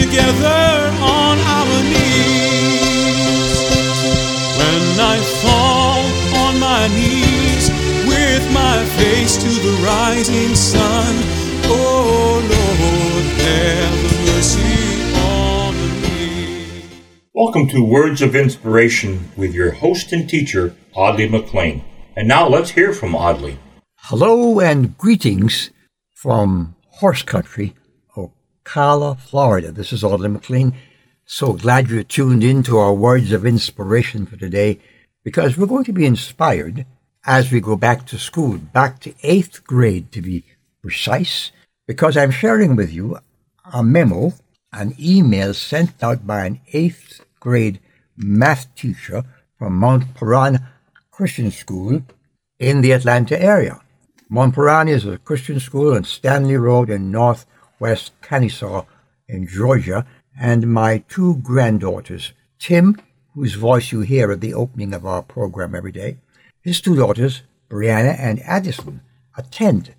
together on our knees. When I fall on my knees with my face to the rising sun, oh Lord, have mercy on me. Welcome to Words of Inspiration with your host and teacher, Audley McLean. And now let's hear from Audley. Hello and greetings from horse country Ocala, Florida. This is Audley McLean. So glad you're tuned in to our words of inspiration for today because we're going to be inspired as we go back to school, back to eighth grade to be precise, because I'm sharing with you a memo, an email sent out by an eighth grade math teacher from Mount Paran Christian School in the Atlanta area. Mount Paran is a Christian school on Stanley Road in northwest Kennesaw in Georgia, and my two granddaughters, Tim, whose voice you hear at the opening of our program every day, his two daughters, Brianna and Addison, attend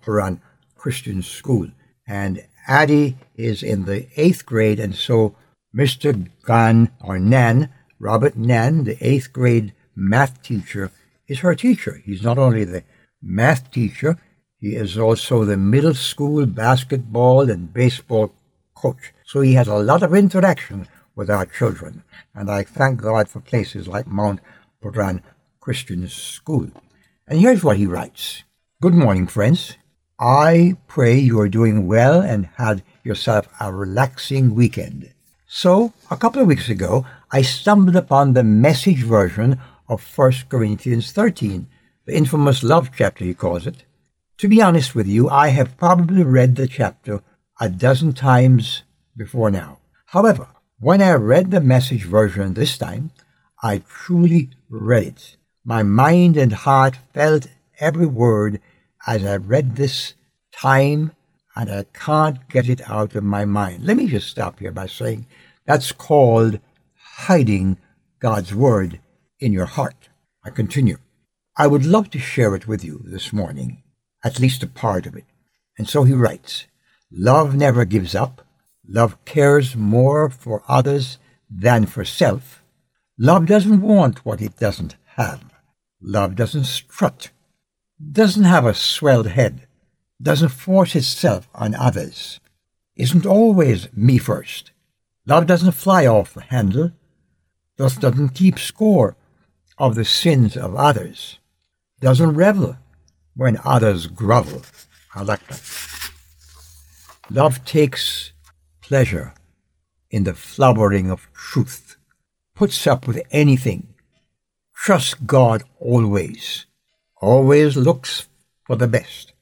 Paran Christian School, and Addie is in the eighth grade, and so Mr. Gan or Nan, Robert Nan, the eighth grade math teacher, is her teacher. He's not only the math teacher, he is also the middle school basketball and baseball coach. So he has a lot of interaction with our children. And I thank God for places like Mount Paran Christian School. And here's what he writes. Good morning, friends. I pray you are doing well and had yourself a relaxing weekend. So, a couple of weeks ago, I stumbled upon the message version of 1 Corinthians 13, the infamous love chapter, he calls it. To be honest with you, I have probably read the chapter a dozen times before now. However, when I read the message version this time, I truly read it. My mind and heart felt every word as I read this time, and I can't get it out of my mind. Let me just stop here by saying that's called hiding God's Word in your heart. I continue. I would love to share it with you this morning, at least a part of it. And so he writes, Love never gives up. Love cares more for others than for self. Love doesn't want what it doesn't have. Love doesn't strut, doesn't have a swelled head, doesn't force itself on others, isn't always me first. Love doesn't fly off the handle, thus doesn't keep score of the sins of others, doesn't revel when others grovel. I like that. Love takes pleasure in the flowering of truth, puts up with anything, trusts God always, always looks for the best,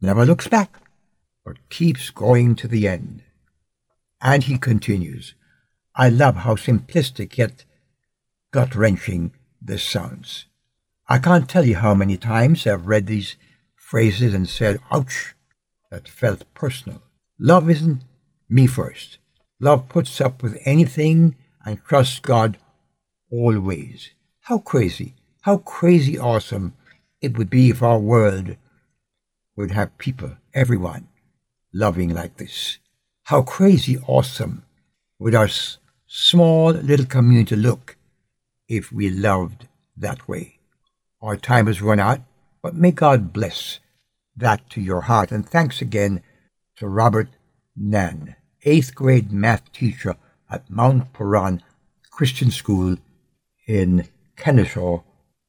never looks back, but keeps going to the end. And he continues, I love how simplistic yet gut wrenching this sounds. I can't tell you how many times I've read these phrases and said, ouch, that felt personal. Love isn't me first. Love puts up with anything and trusts God always. How crazy, how crazy awesome it would be if our world would have people, everyone, loving like this. How crazy awesome would our small little community look if we loved that way. Our time has run out, but may God bless that to your heart. And thanks again to Robert Nan, eighth grade math teacher at Mount Paran Christian School in Kennesaw,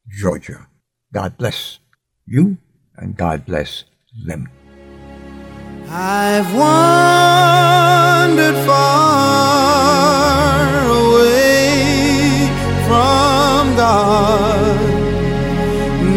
Georgia. God bless you and God bless them. I've wandered